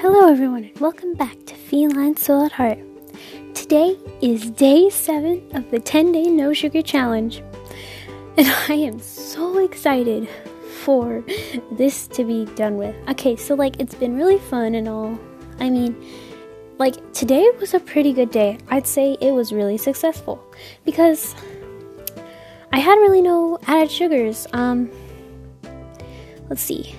Hello, everyone, and welcome back to Feline Soul at Heart. Today is day seven of the 10 day no sugar challenge, and I am so excited for this to be done with. Okay, so like it's been really fun and all. I mean, like today was a pretty good day. I'd say it was really successful because I had really no added sugars. Um, let's see.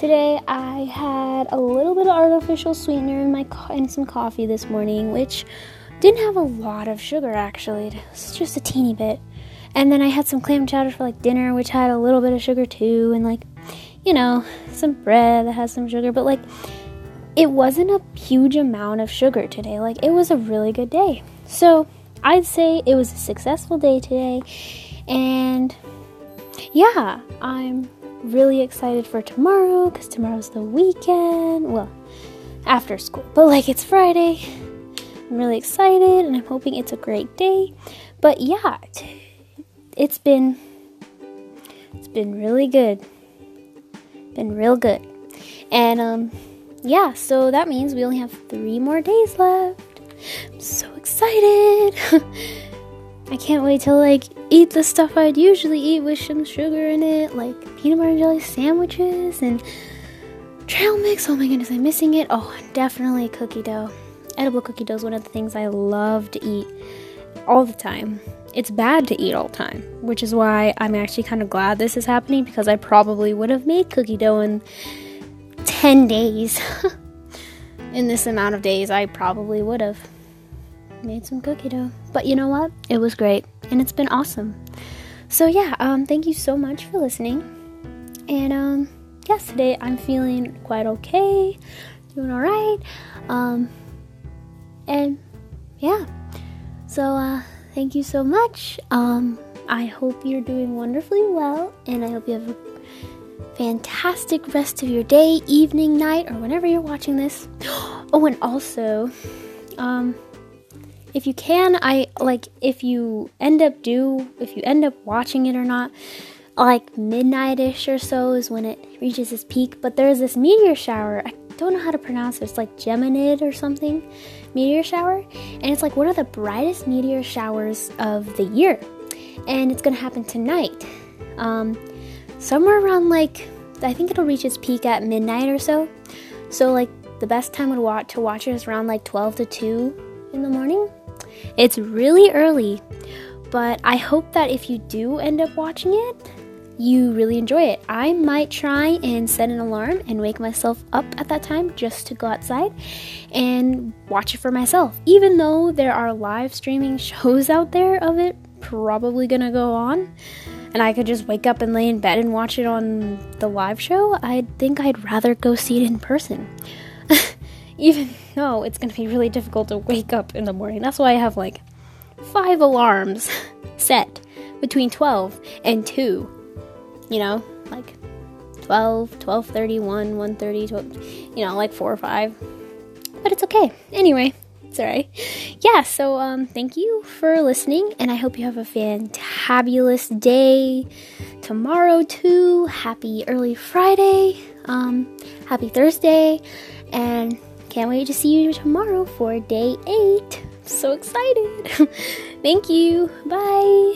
Today I had a little bit of artificial sweetener in my co- in some coffee this morning, which didn't have a lot of sugar actually. It was just a teeny bit. And then I had some clam chowder for like dinner, which had a little bit of sugar too, and like, you know, some bread that has some sugar, but like it wasn't a huge amount of sugar today. Like it was a really good day. So, I'd say it was a successful day today. And yeah, I'm really excited for tomorrow because tomorrow's the weekend. Well, after school, but like it's Friday. I'm really excited and I'm hoping it's a great day. But yeah, it's been it's been really good. Been real good. And um yeah, so that means we only have 3 more days left. I'm so excited. I can't wait to like eat the stuff I'd usually eat with some sugar in it, like peanut butter and jelly sandwiches and trail mix. Oh my goodness, I'm missing it. Oh, definitely cookie dough. Edible cookie dough is one of the things I love to eat all the time. It's bad to eat all the time, which is why I'm actually kind of glad this is happening because I probably would have made cookie dough in 10 days. in this amount of days, I probably would have made some cookie dough. But you know what? It was great and it's been awesome. So yeah, um thank you so much for listening. And um yes, today I'm feeling quite okay. Doing all right. Um and yeah. So uh thank you so much. Um I hope you're doing wonderfully well and I hope you have a fantastic rest of your day, evening, night, or whenever you're watching this. Oh, and also, um, if you can, I like if you end up do if you end up watching it or not, like midnightish or so is when it reaches its peak. But there's this meteor shower. I don't know how to pronounce it. It's like Geminid or something, meteor shower, and it's like one of the brightest meteor showers of the year, and it's gonna happen tonight. Um, somewhere around like I think it'll reach its peak at midnight or so. So like the best time watch to watch it is around like 12 to 2 in the morning. It's really early, but I hope that if you do end up watching it, you really enjoy it. I might try and set an alarm and wake myself up at that time just to go outside and watch it for myself. Even though there are live streaming shows out there of it probably gonna go on, and I could just wake up and lay in bed and watch it on the live show, I think I'd rather go see it in person. Even though it's gonna be really difficult to wake up in the morning. That's why I have like five alarms set between 12 and 2. You know, like 12, 12:31, 1:30, 12, you know, like 4 or 5. But it's okay. Anyway, it's alright. Yeah, so um, thank you for listening, and I hope you have a fantabulous day tomorrow too. Happy early Friday. Um, happy Thursday, and can't wait to see you tomorrow for day eight. so excited. thank you. Bye.